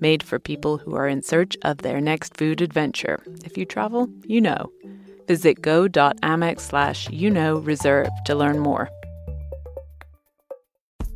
made for people who are in search of their next food adventure. If you travel, you know. Visit go.amex slash you know reserve to learn more.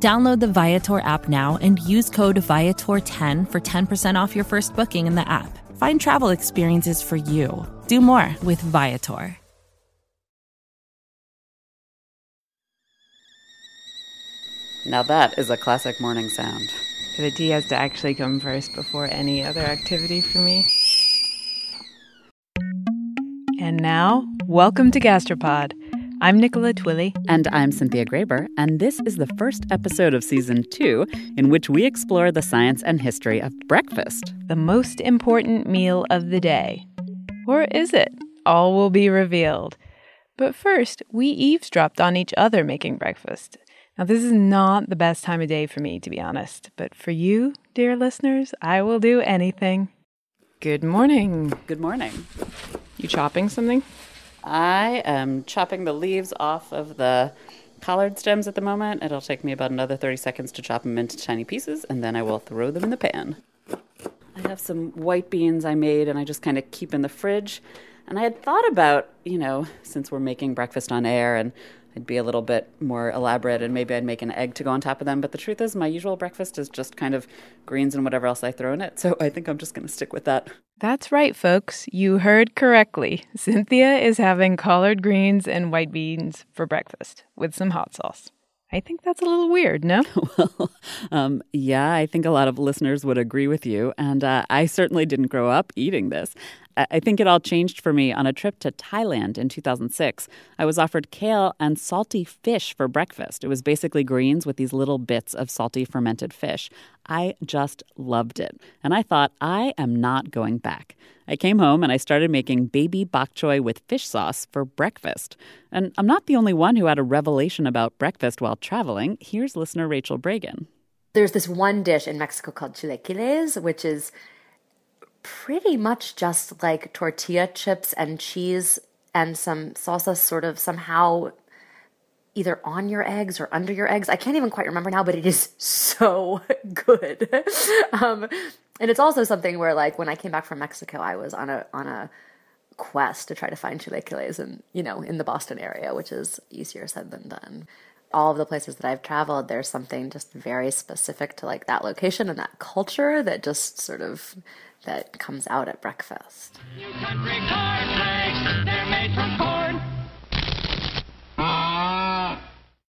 Download the Viator app now and use code Viator10 for 10% off your first booking in the app. Find travel experiences for you. Do more with Viator. Now that is a classic morning sound. The tea has to actually come first before any other activity for me. And now, welcome to Gastropod. I'm Nicola Twilley. And I'm Cynthia Graber, and this is the first episode of season two in which we explore the science and history of breakfast. The most important meal of the day. Or is it? All will be revealed. But first, we eavesdropped on each other making breakfast. Now, this is not the best time of day for me, to be honest, but for you, dear listeners, I will do anything. Good morning. Good morning. You chopping something? I am chopping the leaves off of the collard stems at the moment. It'll take me about another 30 seconds to chop them into tiny pieces, and then I will throw them in the pan. I have some white beans I made, and I just kind of keep in the fridge. And I had thought about, you know, since we're making breakfast on air and I'd be a little bit more elaborate and maybe I'd make an egg to go on top of them. But the truth is, my usual breakfast is just kind of greens and whatever else I throw in it. So I think I'm just going to stick with that. That's right, folks. You heard correctly. Cynthia is having collard greens and white beans for breakfast with some hot sauce. I think that's a little weird, no? well, um, yeah, I think a lot of listeners would agree with you. And uh, I certainly didn't grow up eating this. I think it all changed for me on a trip to Thailand in 2006. I was offered kale and salty fish for breakfast. It was basically greens with these little bits of salty fermented fish. I just loved it. And I thought, I am not going back. I came home and I started making baby bok choy with fish sauce for breakfast. And I'm not the only one who had a revelation about breakfast while traveling. Here's listener Rachel Bragan. There's this one dish in Mexico called chilaquiles, which is pretty much just like tortilla chips and cheese and some salsa sort of somehow either on your eggs or under your eggs. I can't even quite remember now, but it is so good. um, and it's also something where like when I came back from Mexico, I was on a on a quest to try to find chilaquiles and you know in the Boston area, which is easier said than done. All of the places that I've traveled, there's something just very specific to like that location and that culture that just sort of that comes out at breakfast. Ah.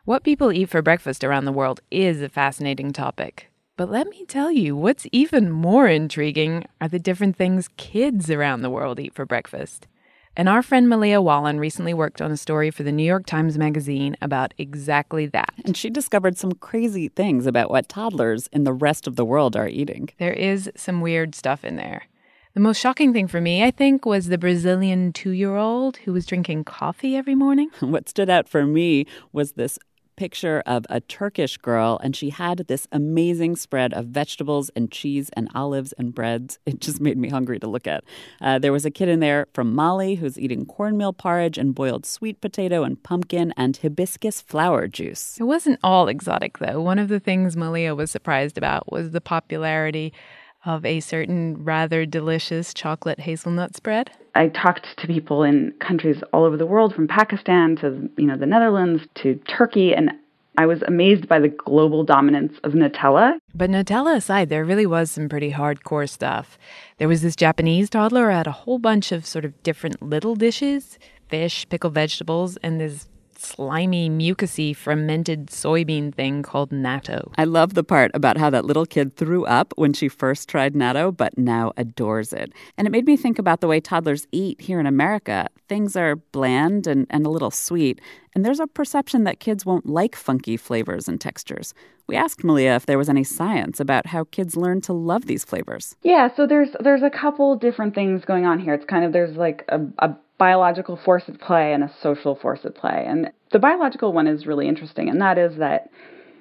What people eat for breakfast around the world is a fascinating topic. But let me tell you, what's even more intriguing are the different things kids around the world eat for breakfast. And our friend Malia Wollan recently worked on a story for the New York Times Magazine about exactly that. And she discovered some crazy things about what toddlers in the rest of the world are eating. There is some weird stuff in there. The most shocking thing for me, I think, was the Brazilian two year old who was drinking coffee every morning. what stood out for me was this picture of a Turkish girl, and she had this amazing spread of vegetables and cheese and olives and breads. It just made me hungry to look at. Uh, there was a kid in there from Mali who's eating cornmeal porridge and boiled sweet potato and pumpkin and hibiscus flower juice. It wasn't all exotic, though. One of the things Malia was surprised about was the popularity of a certain rather delicious chocolate hazelnut spread? I talked to people in countries all over the world, from Pakistan to you know the Netherlands to Turkey, and I was amazed by the global dominance of Nutella. But Nutella aside, there really was some pretty hardcore stuff. There was this Japanese toddler who had a whole bunch of sort of different little dishes fish, pickled vegetables, and this slimy, mucousy, fermented soybean thing called natto. I love the part about how that little kid threw up when she first tried natto, but now adores it. And it made me think about the way toddlers eat here in America. Things are bland and, and a little sweet, and there's a perception that kids won't like funky flavors and textures. We asked Malia if there was any science about how kids learn to love these flavors. Yeah, so there's there's a couple different things going on here. It's kind of there's like a, a biological force at play and a social force at play. And the biological one is really interesting, and that is that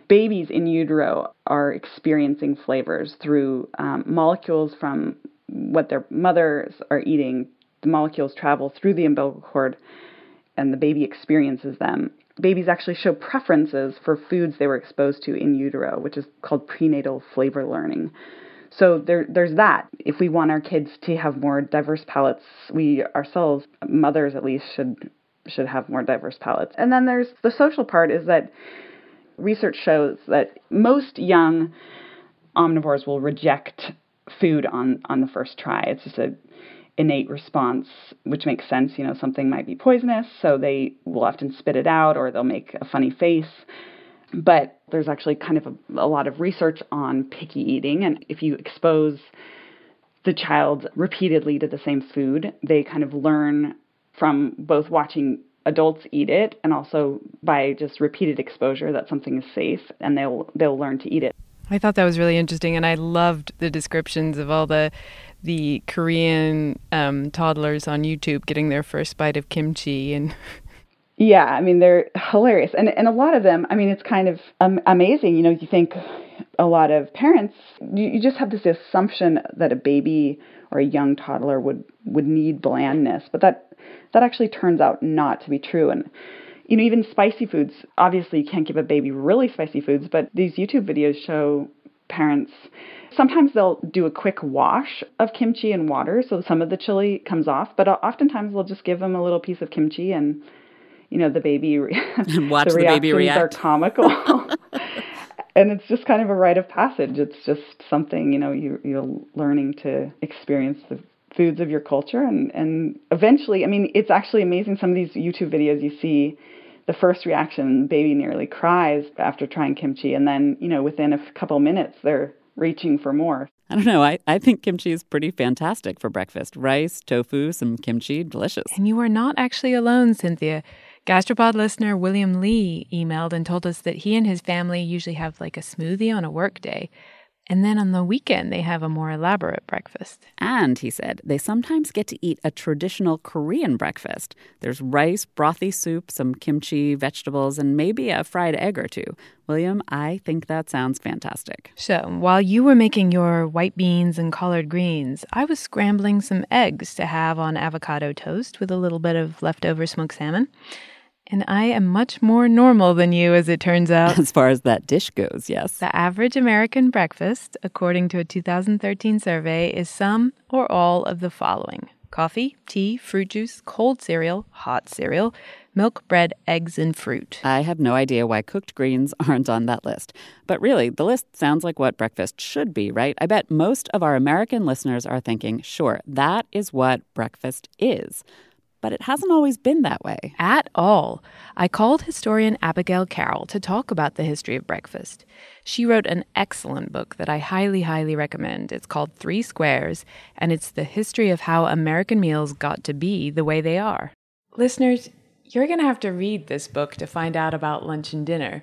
babies in utero are experiencing flavors through um, molecules from what their mothers are eating. The molecules travel through the umbilical cord and the baby experiences them. Babies actually show preferences for foods they were exposed to in utero, which is called prenatal flavor learning. So there, there's that. If we want our kids to have more diverse palates, we ourselves, mothers at least, should should have more diverse palates. And then there's the social part is that research shows that most young omnivores will reject food on on the first try. It's just a innate response, which makes sense. You know, something might be poisonous, so they will often spit it out or they'll make a funny face. But there's actually kind of a, a lot of research on picky eating, and if you expose the child repeatedly to the same food, they kind of learn from both watching adults eat it and also by just repeated exposure that something is safe and they'll they'll learn to eat it. I thought that was really interesting and I loved the descriptions of all the the Korean um, toddlers on YouTube getting their first bite of kimchi and yeah, I mean they're hilarious, and and a lot of them. I mean, it's kind of um, amazing. You know, you think a lot of parents, you, you just have this assumption that a baby or a young toddler would would need blandness, but that that actually turns out not to be true. And you know, even spicy foods. Obviously, you can't give a baby really spicy foods, but these YouTube videos show parents sometimes they'll do a quick wash of kimchi in water so some of the chili comes off but oftentimes they'll just give them a little piece of kimchi and you know the baby watch the, the baby react are comical and it's just kind of a rite of passage it's just something you know you you're learning to experience the foods of your culture and and eventually i mean it's actually amazing some of these youtube videos you see the first reaction baby nearly cries after trying kimchi and then you know within a couple minutes they're reaching for more I don't know. I, I think kimchi is pretty fantastic for breakfast. Rice, tofu, some kimchi, delicious. And you are not actually alone, Cynthia. Gastropod listener William Lee emailed and told us that he and his family usually have like a smoothie on a work day. And then on the weekend, they have a more elaborate breakfast. And, he said, they sometimes get to eat a traditional Korean breakfast. There's rice, brothy soup, some kimchi, vegetables, and maybe a fried egg or two. William, I think that sounds fantastic. So, while you were making your white beans and collard greens, I was scrambling some eggs to have on avocado toast with a little bit of leftover smoked salmon. And I am much more normal than you, as it turns out. As far as that dish goes, yes. The average American breakfast, according to a 2013 survey, is some or all of the following coffee, tea, fruit juice, cold cereal, hot cereal, milk, bread, eggs, and fruit. I have no idea why cooked greens aren't on that list. But really, the list sounds like what breakfast should be, right? I bet most of our American listeners are thinking, sure, that is what breakfast is but it hasn't always been that way. At all. I called historian Abigail Carroll to talk about the history of breakfast. She wrote an excellent book that I highly, highly recommend. It's called Three Squares, and it's the history of how American meals got to be the way they are. Listeners, you're going to have to read this book to find out about lunch and dinner.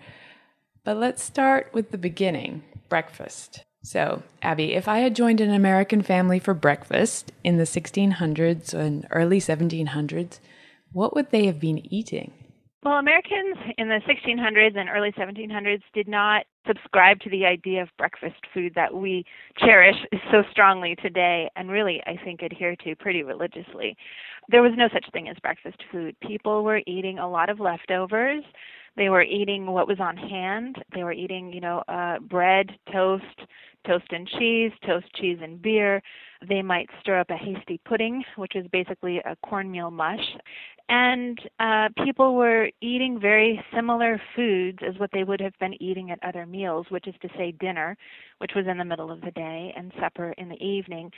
But let's start with the beginning breakfast. So, Abby, if I had joined an American family for breakfast in the 1600s and early 1700s, what would they have been eating? Well, Americans in the 1600s and early 1700s did not subscribe to the idea of breakfast food that we cherish so strongly today and really, I think, adhere to pretty religiously. There was no such thing as breakfast food. People were eating a lot of leftovers. They were eating what was on hand. They were eating, you know, uh, bread, toast, toast and cheese, toast, cheese, and beer. They might stir up a hasty pudding, which is basically a cornmeal mush. And uh, people were eating very similar foods as what they would have been eating at other meals, which is to say dinner, which was in the middle of the day, and supper in the evening.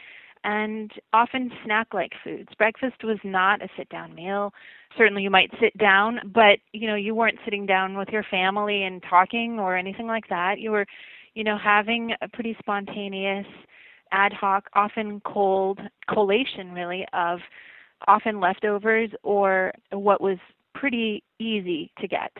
And often snack like foods. Breakfast was not a sit down meal. Certainly you might sit down, but you know, you weren't sitting down with your family and talking or anything like that. You were, you know, having a pretty spontaneous, ad hoc, often cold collation really of often leftovers or what was pretty easy to get.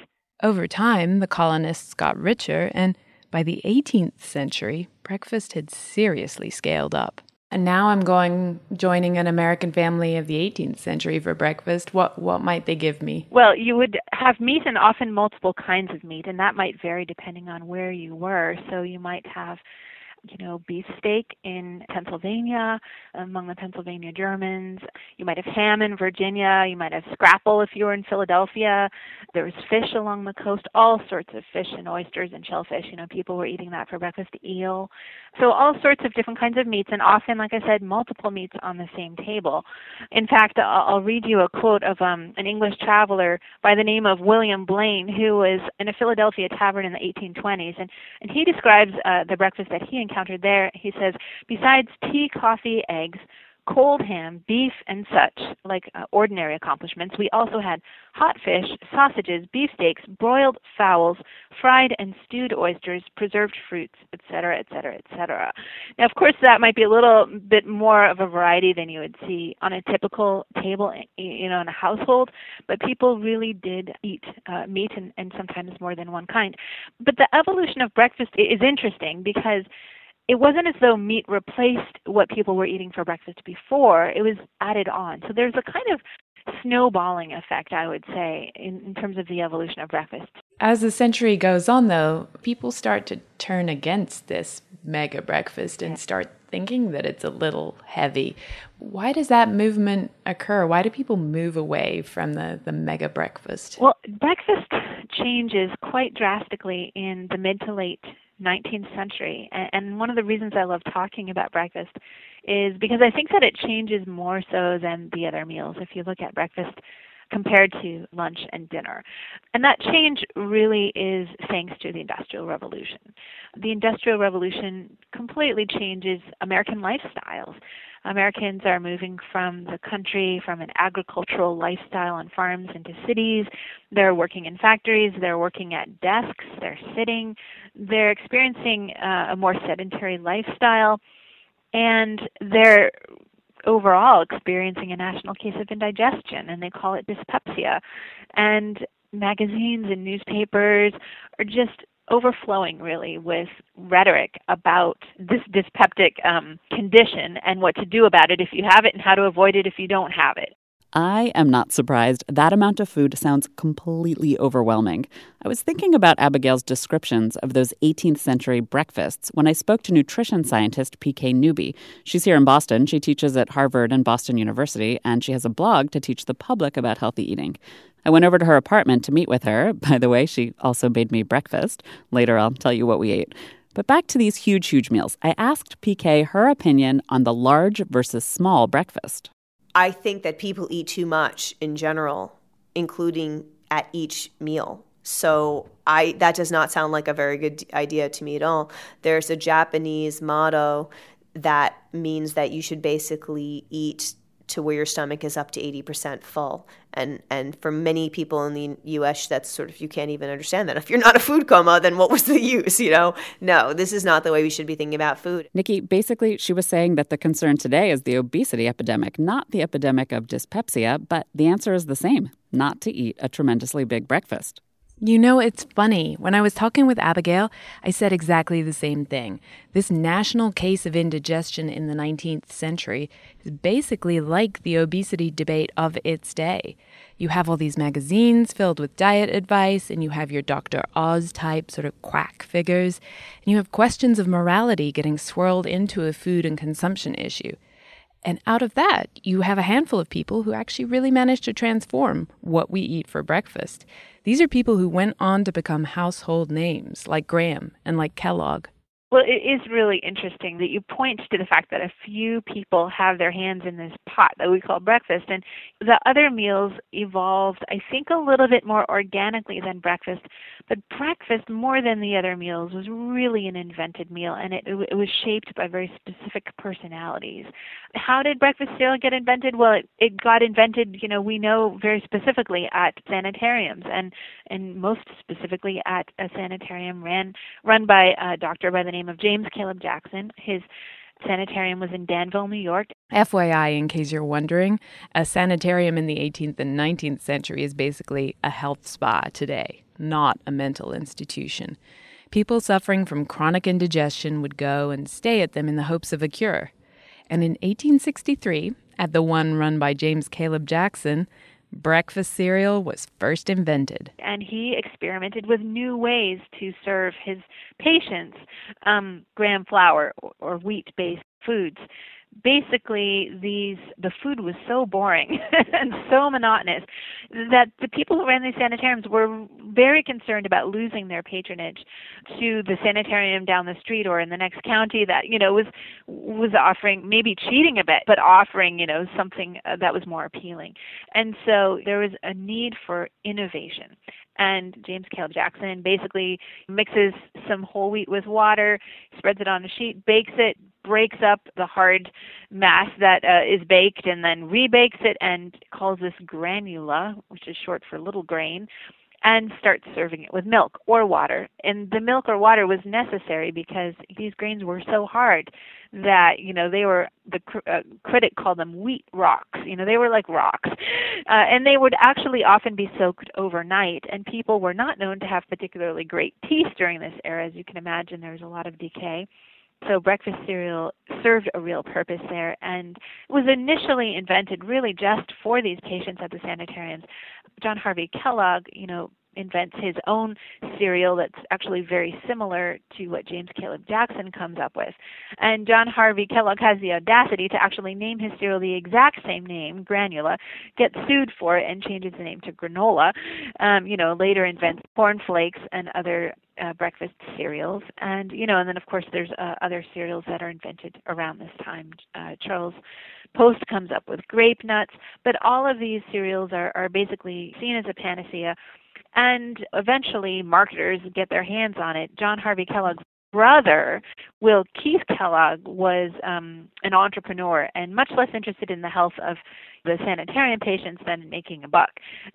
Over time, the colonists got richer, and by the 18th century, breakfast had seriously scaled up. And now I'm going joining an American family of the 18th century for breakfast. What what might they give me? Well, you would have meat and often multiple kinds of meat, and that might vary depending on where you were. So you might have you know, beefsteak in Pennsylvania among the Pennsylvania Germans. You might have ham in Virginia. You might have scrapple if you were in Philadelphia. There was fish along the coast, all sorts of fish and oysters and shellfish. You know, people were eating that for breakfast, eel. So all sorts of different kinds of meats, and often, like I said, multiple meats on the same table. In fact, I'll, read you a quote of um, an English traveler by the name of William Blane, who was in a Philadelphia tavern in the 1820s, and, and he describes uh, the breakfast that he encountered there. He says, besides tea, coffee, eggs, cold ham, beef, and such, like uh, ordinary accomplishments. We also had hot fish, sausages, beefsteaks, broiled fowls, fried and stewed oysters, preserved fruits, etc., etc., etc. Now, of course, that might be a little bit more of a variety than you would see on a typical table, you know, in a household. But people really did eat uh, meat and, and sometimes more than one kind. But the evolution of breakfast is interesting because it wasn't as though meat replaced what people were eating for breakfast before, it was added on. So there's a kind of snowballing effect, I would say, in, in, terms of the evolution of breakfast. As the century goes on, though, people start to turn against this mega breakfast and start thinking that it's a little heavy. Why does that movement occur? Why do people move away from the, the mega breakfast? Well, breakfast changes quite drastically in the mid to late 19th century. And one of the reasons I love talking about breakfast is because I think that it changes more so than the other meals. If you look at breakfast compared to lunch and dinner. And that change really is thanks to the Industrial Revolution. The Industrial Revolution completely changes American lifestyles. Americans are moving from the country, from an agricultural lifestyle on farms into cities. They're working in factories, they're working at desks, they're sitting, they're experiencing uh, a more sedentary lifestyle, and they're overall experiencing a national case of indigestion, and they call it dyspepsia. And magazines and newspapers are just overflowing really with rhetoric about this dyspeptic um, condition and what to do about it if you have it and how to avoid it if you don't have it. I am not surprised. That amount of food sounds completely overwhelming. I was thinking about Abigail's descriptions of those 18th century breakfasts when I spoke to nutrition scientist PK Newby. She's here in Boston. She teaches at Harvard and Boston University, and she has a blog to teach the public about healthy eating. I went over to her apartment to meet with her. By the way, she also made me breakfast. Later, I'll tell you what we ate. But back to these huge, huge meals. I asked PK her opinion on the large versus small breakfast. I think that people eat too much in general, including at each meal. So I that does not sound like a very good idea to me at all. There's a Japanese motto that means that you should basically eat to where your stomach is up to 80% full. And and for many people in the US that's sort of you can't even understand that. If you're not a food coma, then what was the use, you know? No, this is not the way we should be thinking about food. Nikki, basically she was saying that the concern today is the obesity epidemic, not the epidemic of dyspepsia, but the answer is the same, not to eat a tremendously big breakfast. You know, it's funny. When I was talking with Abigail, I said exactly the same thing. This national case of indigestion in the 19th century is basically like the obesity debate of its day. You have all these magazines filled with diet advice, and you have your Dr. Oz type sort of quack figures, and you have questions of morality getting swirled into a food and consumption issue. And out of that, you have a handful of people who actually really managed to transform what we eat for breakfast. These are people who went on to become household names, like Graham and like Kellogg. Well, it is really interesting that you point to the fact that a few people have their hands in this pot that we call breakfast, and the other meals evolved, I think, a little bit more organically than breakfast. But breakfast, more than the other meals, was really an invented meal, and it, it was shaped by very specific personalities. How did breakfast cereal get invented? Well, it, it got invented, you know, we know very specifically at sanitariums, and and most specifically at a sanitarium ran run by a doctor by the name of James Caleb Jackson. His sanitarium was in Dansville, New York. FYI, in case you're wondering, a sanitarium in the 18th and 19th century is basically a health spa today, not a mental institution. People suffering from chronic indigestion would go and stay at them in the hopes of a cure. And in 1863, at the one run by James Caleb Jackson, breakfast cereal was first invented. And he experimented with new ways to serve his patients um, graham flour or, or wheat based foods basically these the food was so boring and so monotonous that the people who ran these sanitariums were very concerned about losing their patronage to the sanitarium down the street or in the next county that you know was was offering maybe cheating a bit but offering you know something uh, that was more appealing. And so there was a need for innovation. And James Caleb Jackson basically mixes some whole wheat with water, spreads it on a sheet, bakes it, breaks up the hard mass that uh, is baked, and then rebakes it and calls this granula, which is short for little grain and start serving it with milk or water. And the milk or water was necessary because these grains were so hard that you know they were the cr- uh, critic called them wheat rocks. You know they were like rocks, uh, and they would actually often be soaked overnight. And people were not known to have particularly great teeth during this era, as you can imagine. There was a lot of decay. So breakfast cereal served a real purpose there and was initially invented really just for these patients at the sanitariums. John Harvey Kellogg, you know, invents his own cereal that's actually very similar to what James Caleb Jackson comes up with. And John Harvey Kellogg has the audacity to actually name his cereal the exact same name, Granula, gets sued for it and changes the name to granola. Um, you know, later invents corn flakes and other uh, breakfast cereals, and you know, and then of course there's uh, other cereals that are invented around this time. Uh, Charles Post comes up with grape nuts, but all of these cereals are, are basically seen as a panacea, and eventually marketers get their hands on it. John Harvey Kellogg's brother, Will Keith Kellogg, was um, an entrepreneur and much less interested in the health of the sanitarium patients than making a buck.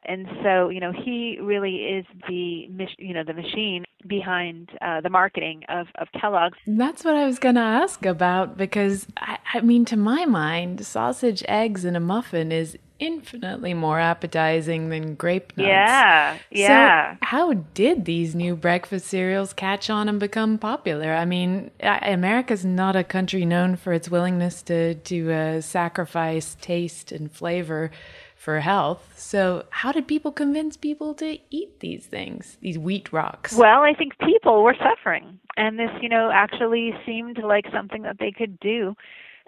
And so, you know, he really is the you know the machine behind uh, the marketing of of Kellogg's. That's what I was going to ask about because I, I mean, to my mind, sausage, eggs, and a muffin is infinitely more appetizing than grape nuts. Yeah, yeah. So how did these new breakfast cereals catch on and become popular? I mean, America's not a country known for its willingness to to uh, sacrifice taste and flavor for health. So, how did people convince people to eat these things, these wheat rocks? Well, I think people were suffering, and this, you know, actually seemed like something that they could do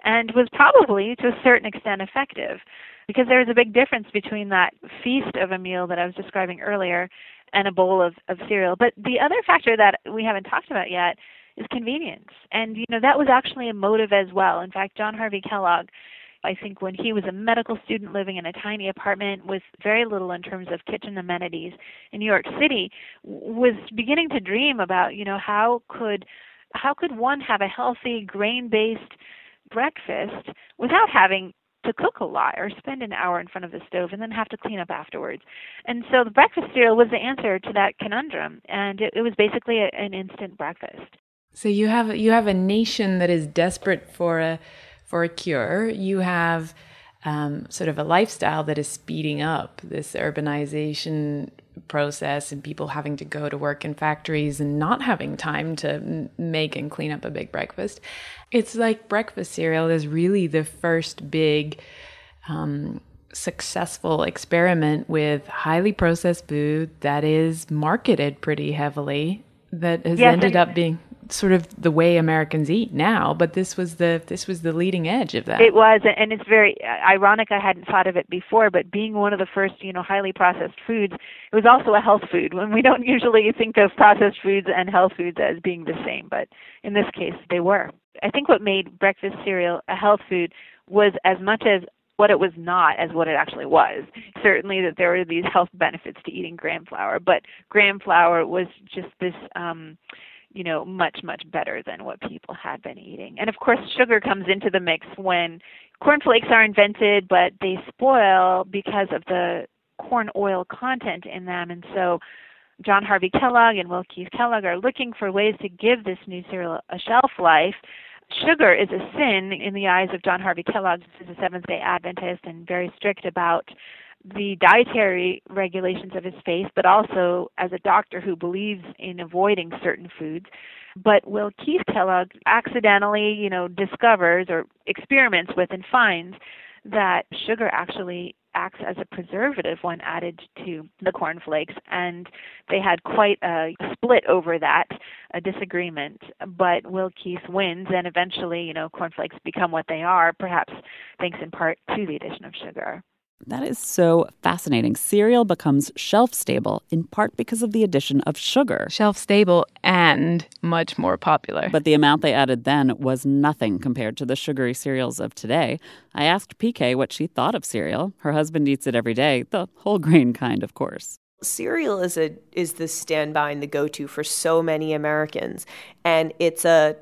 and was probably to a certain extent effective because there is a big difference between that feast of a meal that I was describing earlier and a bowl of, of cereal. But the other factor that we haven't talked about yet is convenience. And, you know, that was actually a motive as well. In fact, John Harvey Kellogg, I think when he was a medical student living in a tiny apartment with very little in terms of kitchen amenities in New York City, was beginning to dream about, you know, how could how could one have a healthy grain-based breakfast without having to cook a lot or spend an hour in front of the stove and then have to clean up afterwards. And so the breakfast cereal was the answer to that conundrum, and it, it was basically a, an instant breakfast. So you have you have a nation that is desperate for a for a cure. You have um, sort of a lifestyle that is speeding up this urbanization process and people having to go to work in factories and not having time to make and clean up a big breakfast. It's like breakfast cereal is really the first big um, successful experiment with highly processed food that is marketed pretty heavily that has yes, ended up being sort of the way Americans eat now, but this was the this was the leading edge of that. It was, and it's very ironic. I hadn't thought of it before, but being one of the first, you know, highly processed foods, it was also a health food. When we don't usually think of processed foods and health foods as being the same, but in this case, they were. I think what made breakfast cereal a health food was as much as what it was not as what it actually was. Certainly that there were these health benefits to eating graham flour, but graham flour was just this um you know, much, much better than what people had been eating. And of course, sugar comes into the mix when cornflakes are invented, but they spoil because of the corn oil content in them. And so John Harvey Kellogg and Will Keith Kellogg are looking for ways to give this new cereal a shelf life sugar is a sin in the eyes of John Harvey Kellogg, who's a Seventh day Adventist and very strict about the dietary regulations of his faith, but also as a doctor who believes in avoiding certain foods. But Will Keith Kellogg accidentally, you know, discovers or experiments with and finds that sugar actually acts as a preservative when added to the cornflakes. And they had quite a split over that, a disagreement. But Will Keith wins, and eventually, you know, cornflakes become what they are, perhaps thanks in part to the addition of sugar. That is so fascinating. Cereal becomes shelf stable in part because of the addition of sugar. Shelf stable and much more popular. But the amount they added then was nothing compared to the sugary cereals of today. I asked PK what she thought of cereal. Her husband eats it every day, the whole grain kind, of course. Cereal is a is the standby and the go-to for so many Americans, and it's a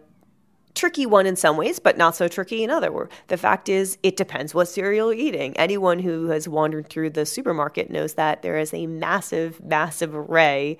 tricky one in some ways, but not so tricky in other. The fact is, it depends what cereal you're eating. Anyone who has wandered through the supermarket knows that there is a massive, massive array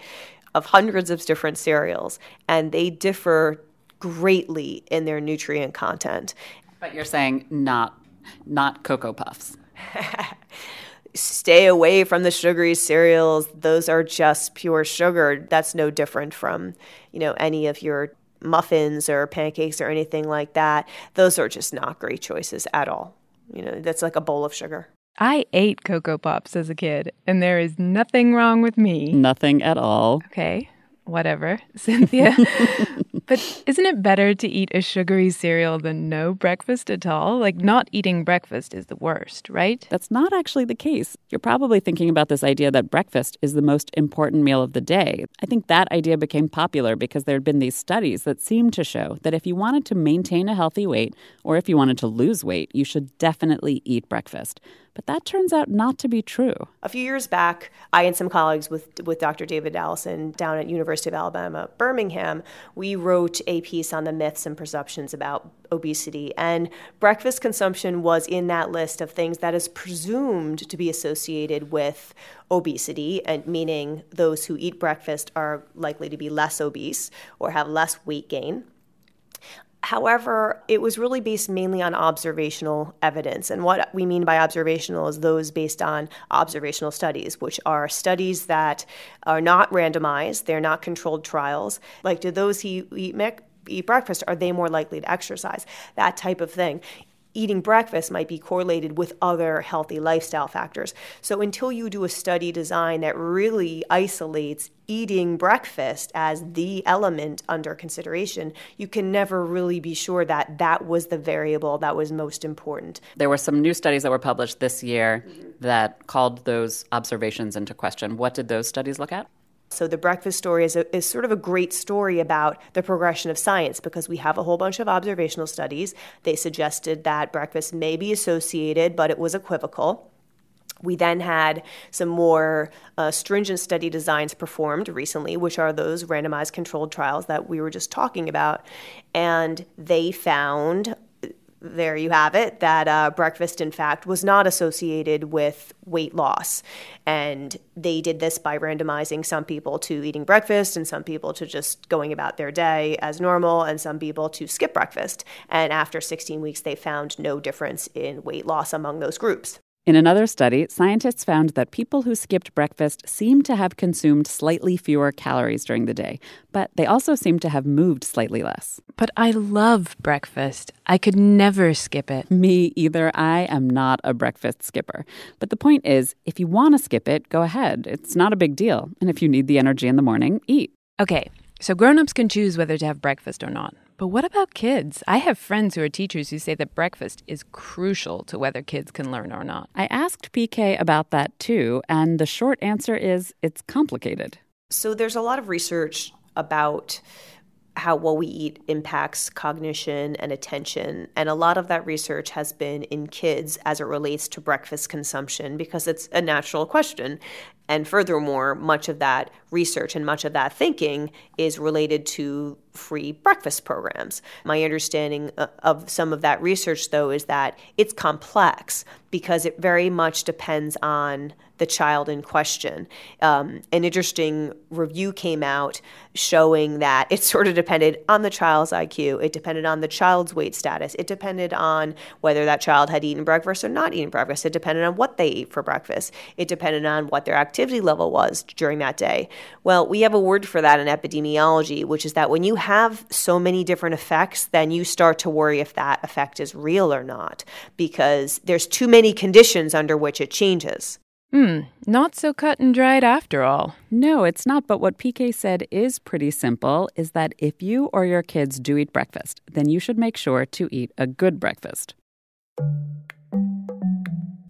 of hundreds of different cereals, and they differ greatly in their nutrient content. But you're saying not not cocoa puffs. Stay away from the sugary cereals. Those are just pure sugar. That's no different from, you know, any of your muffins or pancakes or anything like that, those are just not great choices at all. You know, that's like a bowl of sugar. I ate Cocoa Pops as a kid, and there is nothing wrong with me. Nothing at all. Okay, whatever, Cynthia. but isn't it better to eat a sugary cereal than no breakfast at all? Like, not eating breakfast is the worst, right? That's not actually the case. You're probably thinking about this idea that breakfast is the most important meal of the day. I think that idea became popular because there had been these studies that seemed to show that if you wanted to maintain a healthy weight or if you wanted to lose weight, you should definitely eat breakfast. But that turns out not to be true. A few years back, I and some colleagues with, with Dr. David Allison down at University of Alabama, Birmingham, we wrote a piece on the myths and perceptions about obesity. And breakfast consumption was in that list of things that is presumed to be associated with obesity, and meaning those who eat breakfast are likely to be less obese or have less weight gain. However, it was really based mainly on observational evidence. And what we mean by observational is those based on observational studies, which are studies that are not randomized, they're not controlled trials. Like, do those who eat, eat breakfast, are they more likely to exercise? That type of thing eating breakfast might be correlated with other healthy lifestyle factors. So until you do a study design that really isolates eating breakfast as the element under consideration, you can never really be sure that that was the variable that was most important. There were some new studies that were published this year that called those observations into question. What did those studies look at? So the breakfast story is, a, is sort of a great story about the progression of science because we have a whole bunch of observational studies. They suggested that breakfast may be associated, but it was equivocal. We then had some more uh, stringent study designs performed recently, which are those randomized controlled trials that we were just talking about. And they found there you have it that uh, breakfast, in fact, was not associated with weight loss. And they did this by randomizing some people to eating breakfast and some people to just going about their day as normal and some people to skip breakfast. And after 16 weeks, they found no difference in weight loss among those groups. In another study, scientists found that people who skipped breakfast seemed to have consumed slightly fewer calories during the day, but they also seemed to have moved slightly less. But I love breakfast. I could never skip it. Me either. I am not a breakfast skipper. But the point is, if you want to skip it, go ahead. It's not a big deal. And if you need the energy in the morning, eat. Okay, So grown-ups can choose whether to have breakfast or not. But what about kids? I have friends who are teachers who say that breakfast is crucial to whether kids can learn or not. I asked PK about that too, and the short answer is it's complicated. So there's a lot of research about how what we eat impacts cognition and attention. And a lot of that research has been in kids as it relates to breakfast consumption because it's a natural question. And furthermore, much of that research and much of that thinking is related to free breakfast programs. My understanding uh, of some of that research, though, is that it's complex because it very much depends on the child in question. Um, an interesting review came out showing that it sort of depended on the child's IQ, it depended on the child's weight status, it depended on whether that child had eaten breakfast or not eaten breakfast, it depended on what they ate for breakfast, it depended on what their activity level was during that day. Well, we have a word for that in epidemiology, which is that when you have so many different effects, then you start to worry if that effect is real or not, because there's too many conditions under which it changes. Hmm, not so cut and dried after all. No, it's not. But what PK said is pretty simple is that if you or your kids do eat breakfast, then you should make sure to eat a good breakfast.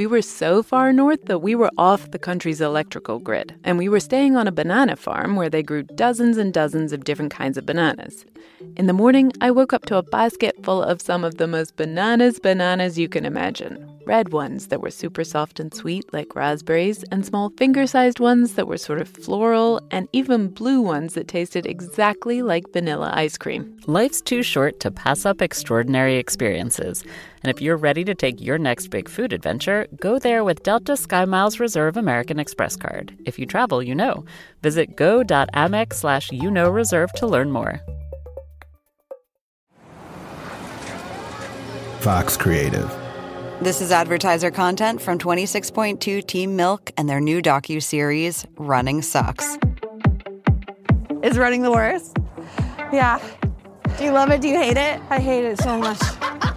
We were so far north that we were off the country's electrical grid, and we were staying on a banana farm where they grew dozens and dozens of different kinds of bananas. In the morning, I woke up to a basket full of some of the most bananas bananas you can imagine. Red ones that were super soft and sweet, like raspberries, and small finger sized ones that were sort of floral, and even blue ones that tasted exactly like vanilla ice cream. Life's too short to pass up extraordinary experiences. And if you're ready to take your next big food adventure, go there with Delta SkyMiles Reserve American Express card. If you travel, you know. Visit go.amex slash you know reserve to learn more. Fox Creative. This is advertiser content from 26.2 Team Milk and their new docu-series Running Sucks. Is running the worst? Yeah. Do you love it? Do you hate it? I hate it so much.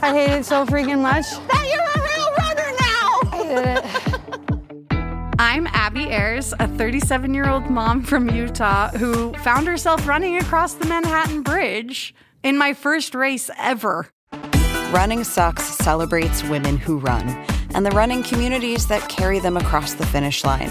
I hate it so freaking much. That you're a real runner now! I hate it. I'm Abby Ayers, a 37 year old mom from Utah who found herself running across the Manhattan Bridge in my first race ever. Running Sucks celebrates women who run and the running communities that carry them across the finish line.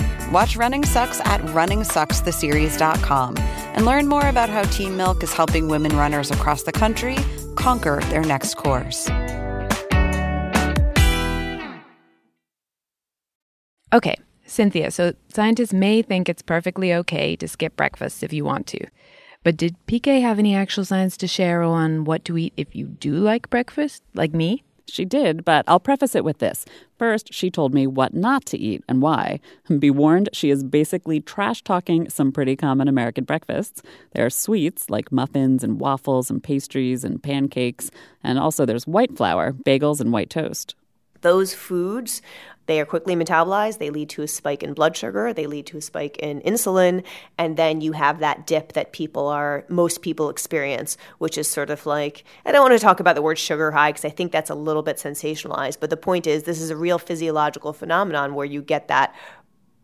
Watch Running Sucks at runningsuckstheseries.com and learn more about how Team Milk is helping women runners across the country conquer their next course. Okay, Cynthia, so scientists may think it's perfectly okay to skip breakfast if you want to. But did PK have any actual science to share on what to eat if you do like breakfast, like me? She did, but I'll preface it with this. First, she told me what not to eat and why. Be warned, she is basically trash talking some pretty common American breakfasts. There are sweets like muffins and waffles and pastries and pancakes, and also there's white flour, bagels, and white toast. Those foods they are quickly metabolized. They lead to a spike in blood sugar. They lead to a spike in insulin. And then you have that dip that people are, most people experience, which is sort of like, I don't want to talk about the word sugar high because I think that's a little bit sensationalized. But the point is, this is a real physiological phenomenon where you get that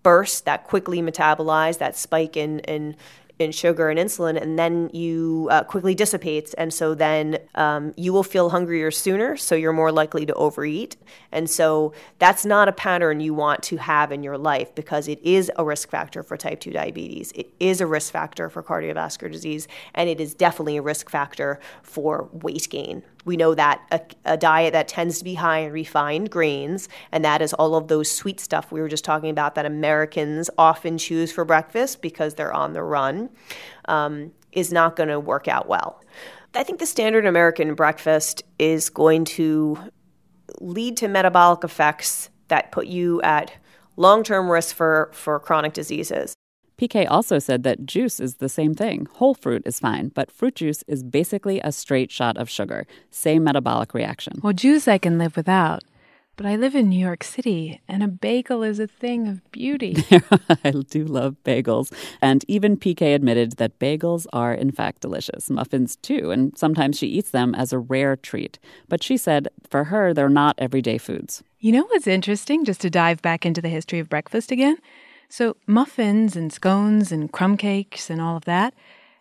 burst, that quickly metabolized, that spike in, in in sugar and insulin, and then you uh, quickly dissipates, and so then um, you will feel hungrier sooner, so you're more likely to overeat, and so that's not a pattern you want to have in your life because it is a risk factor for type two diabetes. It is a risk factor for cardiovascular disease, and it is definitely a risk factor for weight gain We know that a, a, diet that tends to be high in refined grains, and that is all of those sweet stuff we were just talking about that Americans often choose for breakfast because they're on the run, um, is not going to work out well. I think the standard American breakfast is going to lead to metabolic effects that put you at long term risk for, for chronic diseases. PK also said that juice is the same thing. Whole fruit is fine, but fruit juice is basically a straight shot of sugar. Same metabolic reaction. Well, juice I can live without. But I live in New York City, and a bagel is a thing of beauty. I do love bagels. And even PK admitted that bagels are, in fact, delicious. Muffins, too, and sometimes she eats them as a rare treat. But she said for her, they're not everyday foods. You know what's interesting, just to dive back into the history of breakfast again? So, muffins and scones and crumb cakes and all of that,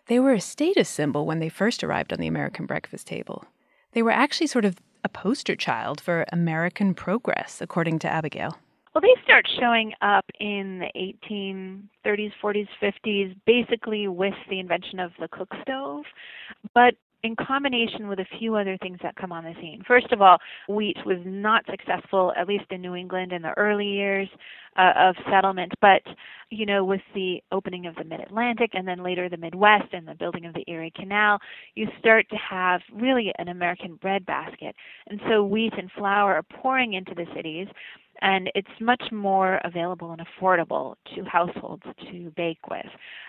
they were a status symbol when they first arrived on the American breakfast table. They were actually sort of a poster child for American progress, according to Abigail. Well, they start showing up in the 1830s, 40s, 50s, basically with the invention of the cook stove. But in combination with a few other things that come on the scene. First of all, wheat was not successful, at least in New England in the early years uh, of settlement. But, you know, with the opening of the Mid Atlantic and then later the Midwest and the building of the Erie Canal, you start to have really an American breadbasket. And so wheat and flour are pouring into the cities and it's much more available and affordable to households to bake with.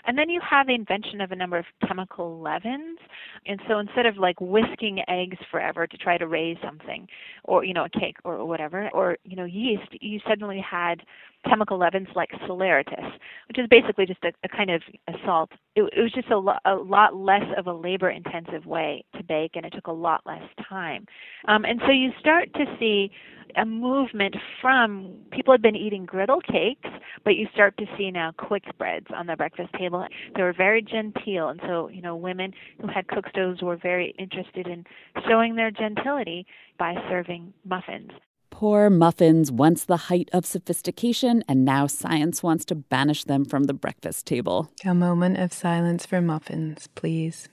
And then you have the invention of a number of chemical leavens. And so instead of like whisking eggs forever to try to raise something or you know a cake or whatever or you know yeast, you suddenly had chemical leavens like saleratus, which is basically just a, a kind of a salt. It, it was just a, lo- a lot less of a labor intensive way to bake, and it took a lot less time. Um, and so you start to see a movement from people had been eating griddle cakes, but you start to see now quick spreads on the breakfast table. They were very genteel, and so you know women who had cook stoves were very interested in showing their gentility by serving muffins. Poor muffins, once the height of sophistication, and now science wants to banish them from the breakfast table. A moment of silence for muffins, please.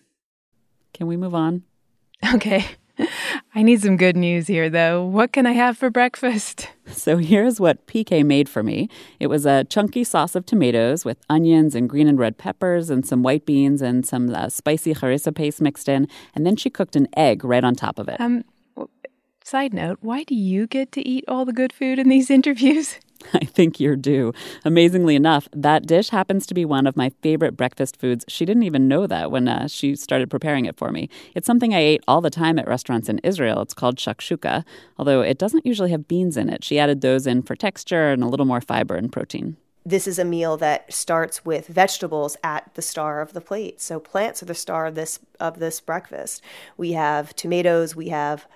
Can we move on? Okay. I need some good news here, though. What can I have for breakfast? So here's what PK made for me. It was a chunky sauce of tomatoes with onions and green and red peppers and some white beans and some uh, spicy harissa paste mixed in. And then she cooked an egg right on top of it. Um, Side note, why do you get to eat all the good food in these interviews? I think you're due. Amazingly enough, that dish happens to be one of my favorite breakfast foods. She didn't even know that when uh, she started preparing it for me. It's something I ate all the time at restaurants in Israel. It's called shakshuka, although it doesn't usually have beans in it. She added those in for texture and a little more fiber and protein this is a meal that starts with vegetables at the star of the plate. So plants are the star of this of this breakfast. We have tomatoes, we have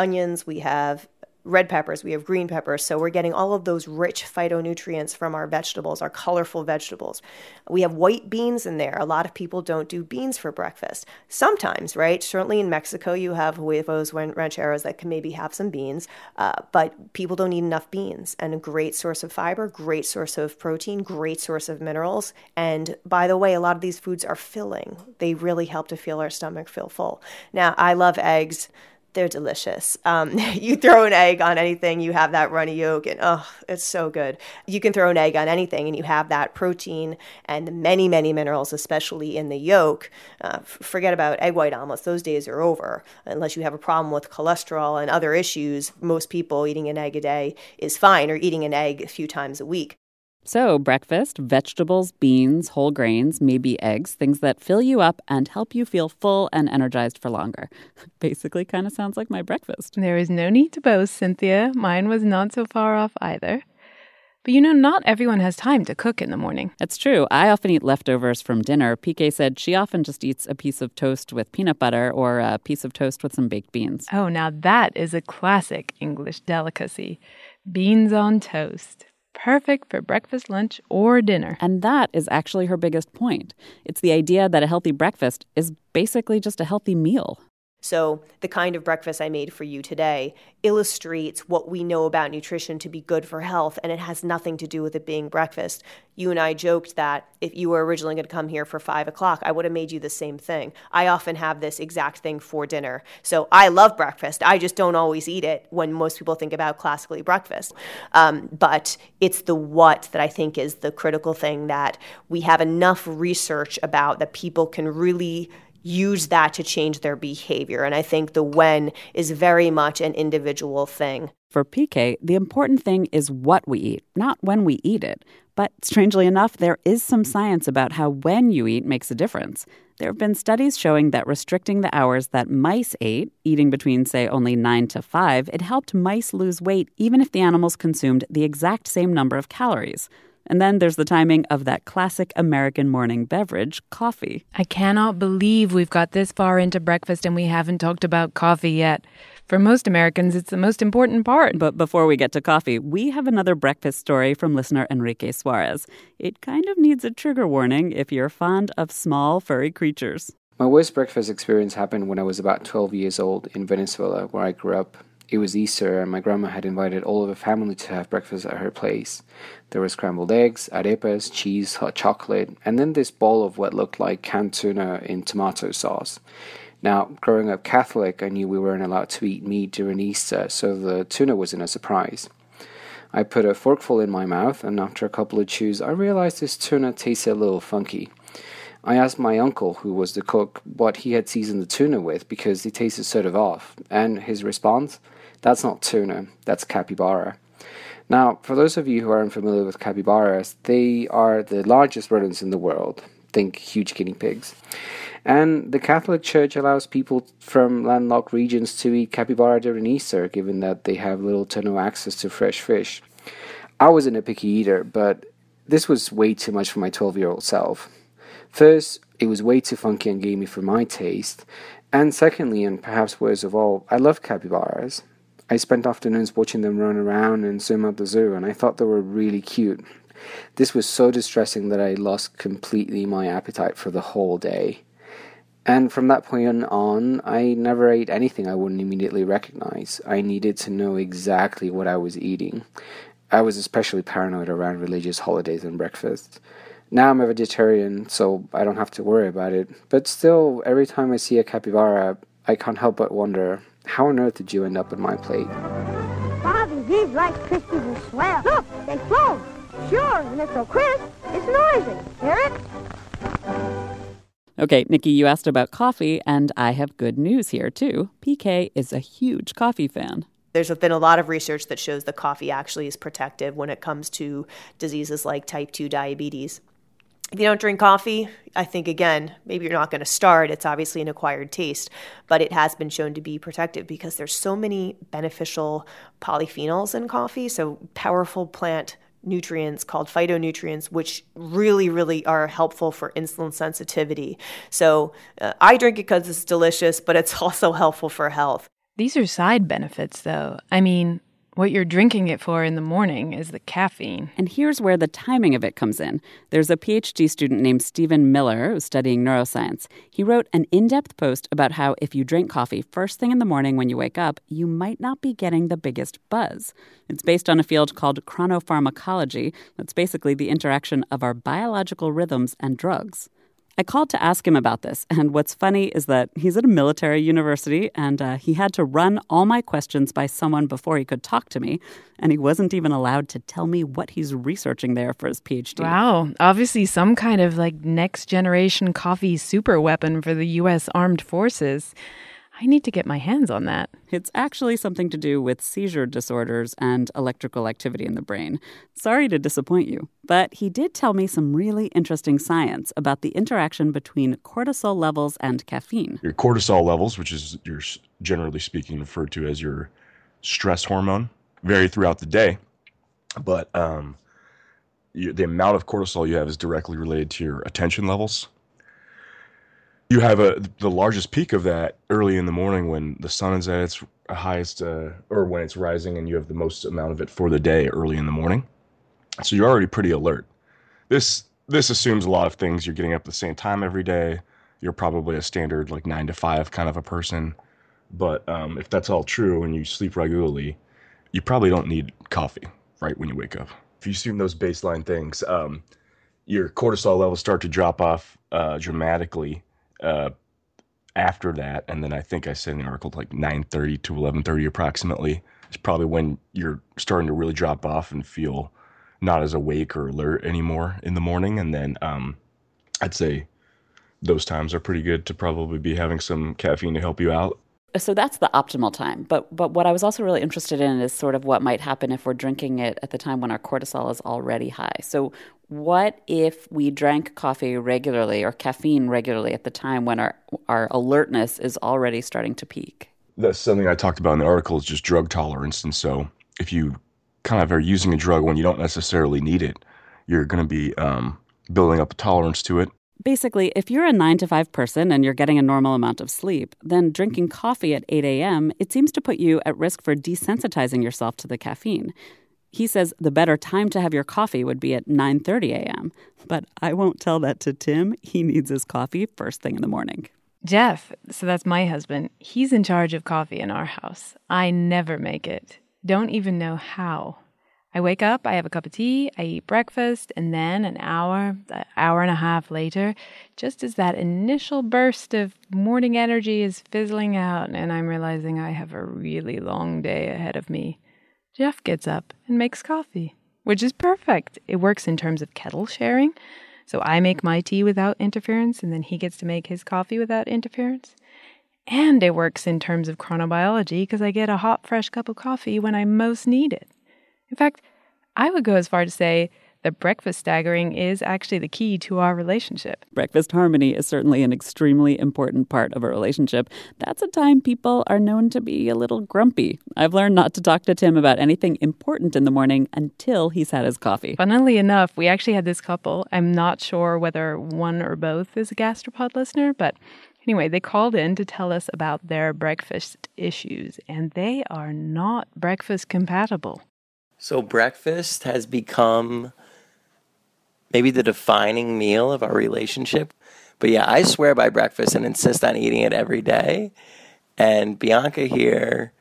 onions, we have red peppers, we have green peppers. So we're getting all of those rich phytonutrients from our vegetables, our colorful vegetables. We have white beans in there. A lot of people don't do beans for breakfast. Sometimes, right? Certainly in Mexico, you have huevos rancheros that can maybe have some beans, uh, but people don't eat enough beans. And a great source of fiber, great source of protein, great source of minerals. And by the way, a lot of these foods are filling. They really help to feel our stomach feel full. Now, I love eggs they're delicious. Um, you throw an egg on anything, you have that runny yolk, and oh, it's so good. You can throw an egg on anything, and you have that protein and many, many minerals, especially in the yolk. Uh, forget about egg white omelets; those days are over. Unless you have a problem with cholesterol and other issues, most people eating an egg a day is fine, or eating an egg a few times a week. So, breakfast, vegetables, beans, whole grains, maybe eggs, things that fill you up and help you feel full and energized for longer. Basically, kind of sounds like my breakfast. There is no need to boast, Cynthia. Mine was not so far off either. But you know, not everyone has time to cook in the morning. That's true. I often eat leftovers from dinner. PK said she often just eats a piece of toast with peanut butter or a piece of toast with some baked beans. Oh, now that is a classic English delicacy beans on toast perfect for breakfast, lunch, or dinner. And that is actually her biggest point. It's the idea that a healthy breakfast is basically just a healthy meal. So, the kind of breakfast I made for you today illustrates what we know about nutrition to be good for health, and it has nothing to do with it being breakfast. You and I joked that if you were originally going to come here for five o'clock, I would have made you the same thing. I often have this exact thing for dinner. So, I love breakfast. I just don't always eat it when most people think about classically breakfast. Um, but it's the what that I think is the critical thing that we have enough research about that people can really use that to change their behavior. And I think the when is very much an individual thing. For PK, the important thing is what we eat, not when we eat it. But strangely enough, there is some science about how when you eat makes a difference. There have been studies showing that restricting the hours that mice ate, eating between, say, only 9 to 5, it helped mice lose weight even if the animals consumed the exact same number of calories. And then there's the timing of that classic American morning beverage, coffee. I cannot believe we've got this far into breakfast and we haven't talked about coffee yet. For most Americans, it's the most important part. But before we get to coffee, we have another breakfast story from listener Enrique Suarez. It kind of needs a trigger warning if you're fond of small, furry creatures. My worst breakfast experience happened when I was about 12 years old in Venezuela, where I grew up. It was Easter, and my grandma had invited all of the family to have breakfast at her place. There were scrambled eggs, arepas, cheese, hot chocolate, and then this bowl of what looked like canned tuna in tomato sauce. Now, growing up Catholic, I knew we weren't allowed to eat meat during Easter, so the tuna wasn't a surprise. I put a forkful in my mouth, and after a couple of chews, I realized this tuna tasted a little funky. I asked my uncle, who was the cook, what he had seasoned the tuna with because it tasted sort of off, and his response that's not tuna, that's capybara. Now, for those of you who are unfamiliar with capybaras, they are the largest rodents in the world. Think huge guinea pigs. And the Catholic Church allows people from landlocked regions to eat capybara during Easter, given that they have little to no access to fresh fish. I wasn't a picky eater, but this was way too much for my 12 year old self. First, it was way too funky and gamey for my taste. And secondly, and perhaps worst of all, I love capybaras. I spent afternoons watching them run around and swim at the zoo, and I thought they were really cute. This was so distressing that I lost completely my appetite for the whole day. And from that point on, I never ate anything I wouldn't immediately recognize. I needed to know exactly what I was eating. I was especially paranoid around religious holidays and breakfasts. Now I'm a vegetarian, so I don't have to worry about it. But still, every time I see a capybara, I can't help but wonder how on earth did you end up on my plate? Bobby, these Rice Krispies are swell. Look, they float. Sure, and it's so crisp, it's noisy. Hear it? Okay, Nikki, you asked about coffee, and I have good news here, too. PK is a huge coffee fan. There's been a lot of research that shows that coffee actually is protective when it comes to diseases like type 2 diabetes if you don't drink coffee, I think again, maybe you're not going to start. It's obviously an acquired taste, but it has been shown to be protective because there's so many beneficial polyphenols in coffee, so powerful plant nutrients called phytonutrients, which really, really are helpful for insulin sensitivity. So uh, I drink it because it's delicious, but it's also helpful for health. These are side benefits, though. I mean, what you're drinking it for in the morning is the caffeine. And here's where the timing of it comes in. There's a PhD student named Stephen Miller who's studying neuroscience. He wrote an in depth post about how if you drink coffee first thing in the morning when you wake up, you might not be getting the biggest buzz. It's based on a field called chronopharmacology. That's basically the interaction of our biological rhythms and drugs. I called to ask him about this, and what's funny is that he's at a military university and uh, he had to run all my questions by someone before he could talk to me, and he wasn't even allowed to tell me what he's researching there for his PhD. Wow, obviously some kind of like next generation coffee super weapon for the U.S. Armed Forces. I need to get my hands on that. It's actually something to do with seizure disorders and electrical activity in the brain. Sorry to disappoint you, but he did tell me some really interesting science about the interaction between cortisol levels and caffeine. Your cortisol levels, which is your generally speaking referred to as your stress hormone, vary throughout the day, but um, you, the amount of cortisol you have is directly related to your attention levels you have a the largest peak of that early in the morning when the sun is at its highest uh, or when it's rising and you have the most amount of it for the day early in the morning. So you're already pretty alert. This this assumes a lot of things. You're getting up at the same time every day. You're probably a standard like 9 to 5 kind of a person. But um, if that's all true and you sleep regularly, you probably don't need coffee right when you wake up. If you assume those baseline things, um, your cortisol levels start to drop off uh, dramatically uh, after that, and then I think I said in the article like 9:30 to 11:30 approximately is probably when you're starting to really drop off and feel not as awake or alert anymore in the morning. And then um, I'd say those times are pretty good to probably be having some caffeine to help you out. So that's the optimal time. But but what I was also really interested in is sort of what might happen if we're drinking it at the time when our cortisol is already high. So what if we drank coffee regularly or caffeine regularly at the time when our our alertness is already starting to peak? That's something I talked about in the article is just drug tolerance. And so if you kind of are using a drug when you don't necessarily need it, you're going to be um, building up a tolerance to it. Basically, if you're a 9 to 5 person and you're getting a normal amount of sleep, then drinking coffee at 8 a.m., it seems to put you at risk for desensitizing yourself to the caffeine. He says the better time to have your coffee would be at 9:30 a.m. But I won't tell that to Tim. He needs his coffee first thing in the morning. Geoff, so that's my husband. He's in charge of coffee in our house. I never make it. Don't even know how. I wake up, I have a cup of tea, I eat breakfast, and then an hour, an hour and a half later, just as that initial burst of morning energy is fizzling out and I'm realizing I have a really long day ahead of me, Geoff gets up and makes coffee, which is perfect. It works in terms of kettle sharing. So I make my tea without interference, and then he gets to make his coffee without interference. And it works in terms of chronobiology because I get a hot, fresh cup of coffee when I most need it. In fact, I would go as far to say that breakfast staggering is actually the key to our relationship. Breakfast harmony is certainly an extremely important part of a relationship. That's a time people are known to be a little grumpy. I've learned not to talk to Tim about anything important in the morning until he's had his coffee. Funnily enough, we actually had this couple. I'm not sure whether one or both is a gastropod listener, but Anyway, they called in to tell us about their breakfast issues, and they are not breakfast compatible. So breakfast has become maybe the defining meal of our relationship. But yeah, I swear by breakfast and insist on eating it every day. And Bianca here,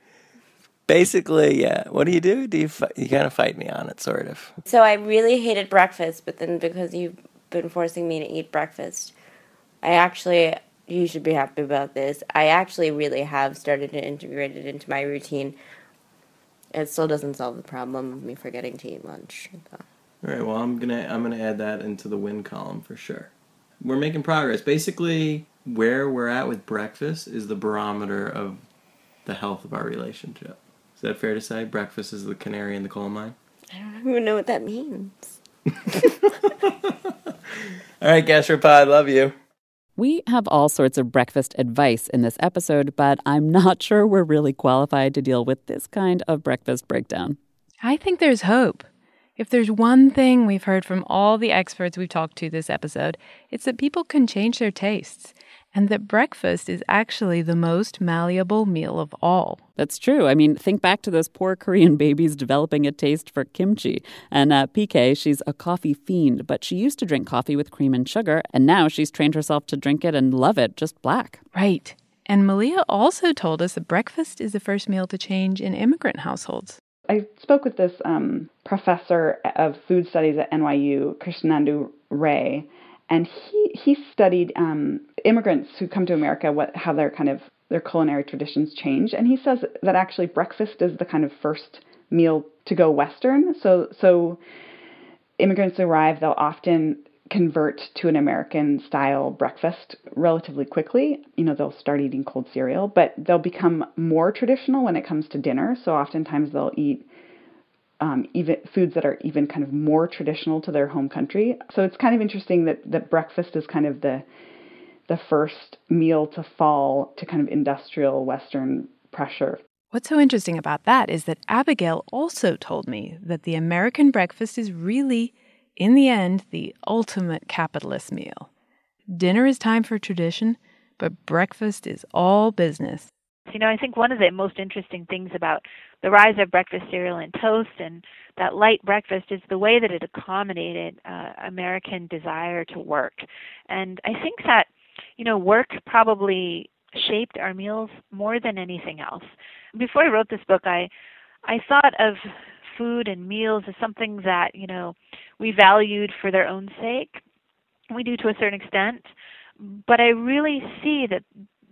basically, yeah. What do you do? Do you you kind of fight me on it, sort of? So I really hated breakfast, but then because you've been forcing me to eat breakfast, I actually you should be happy about this. I actually really have started to integrate it into my routine it still doesn't solve the problem of me forgetting to eat lunch. So. All right. Well, I'm gonna I'm gonna add that into the win column for sure. We're making progress. Basically, where we're at with breakfast is the barometer of the health of our relationship. Is that fair to say? Breakfast is the canary in the coal mine. I don't even know what that means. All right, gastropod, love you. We have all sorts of breakfast advice in this episode, but I'm not sure we're really qualified to deal with this kind of breakfast breakdown. I think there's hope. If there's one thing we've heard from all the experts we've talked to this episode, it's that people can change their tastes and that breakfast is actually the most malleable meal of all. That's true. I mean, think back to those poor Korean babies developing a taste for kimchi. And uh, PK, she's a coffee fiend, but she used to drink coffee with cream and sugar, and now she's trained herself to drink it and love it just black. Right. And Malia also told us that breakfast is the first meal to change in immigrant households. I spoke with this um, professor of food studies at NYU, Krishnendu Ray, and he he studied um, immigrants who come to America, what how their kind of their culinary traditions change, and he says that actually breakfast is the kind of first meal to go Western. So so immigrants arrive, they'll often convert to an American style breakfast relatively quickly. You know, they'll start eating cold cereal, but they'll become more traditional when it comes to dinner. So oftentimes they'll eat um, even foods that are even kind of more traditional to their home country. So it's kind of interesting that that breakfast is kind of the the first meal to fall to kind of industrial Western pressure. What's so interesting about that is that Abigail also told me that the American breakfast is really, in the end, the ultimate capitalist meal. Dinner is time for tradition, but breakfast is all business. You know, I think one of the most interesting things about the rise of breakfast cereal and toast and that light breakfast is the way that it accommodated uh, American desire to work. And I think that, you know, work probably shaped our meals more than anything else. Before I wrote this book, I I thought of food and meals as something that you know we valued for their own sake. We do to a certain extent, but I really see that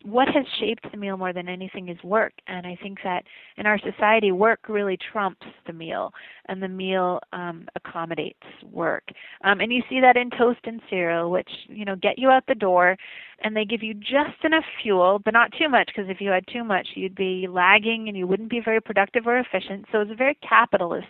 what has shaped the meal more than anything is work. And i think that in our society work really trumps the meal and the meal um, accommodates work. Um, and you see that in toast and cereal which you know get you out the door and they give you just enough fuel but not too much because if you had too much you'd be lagging and you wouldn't be very productive or efficient. So it's a very capitalist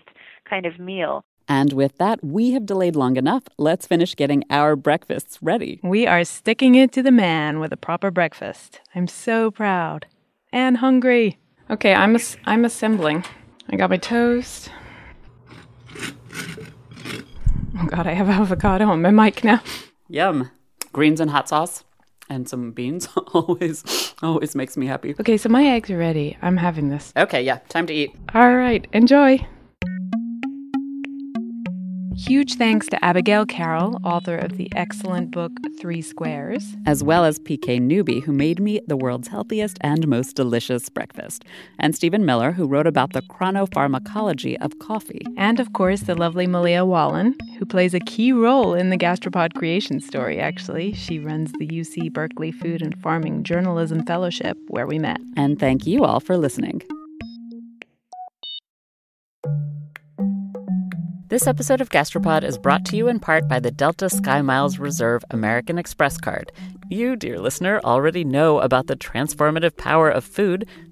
kind of meal and with that, we have delayed long enough. Let's finish getting our breakfasts ready. We are sticking it to the man with a proper breakfast. I'm so proud and hungry. Okay, I'm as- I'm assembling. I got my toast. Oh god, I have avocado on my mic now. Yum. Greens and hot sauce and some beans always always makes me happy. Okay, so my eggs are ready. I'm having this. Okay, yeah, time to eat. All right, enjoy. Huge thanks to Abigail Carroll, author of the excellent book Three Squares, as well as PK Newby, who made me the world's healthiest and most delicious breakfast, and Stephen Miller, who wrote about the chronopharmacology of coffee. And of course, the lovely Malia Wollan, who plays a key role in the gastropod creation story, actually. She runs the UC Berkeley Food and Farming Journalism Fellowship, where we met. And thank you all for listening. This episode of Gastropod is brought to you in part by the Delta SkyMiles Reserve American Express card. You, dear listener, already know about the transformative power of food.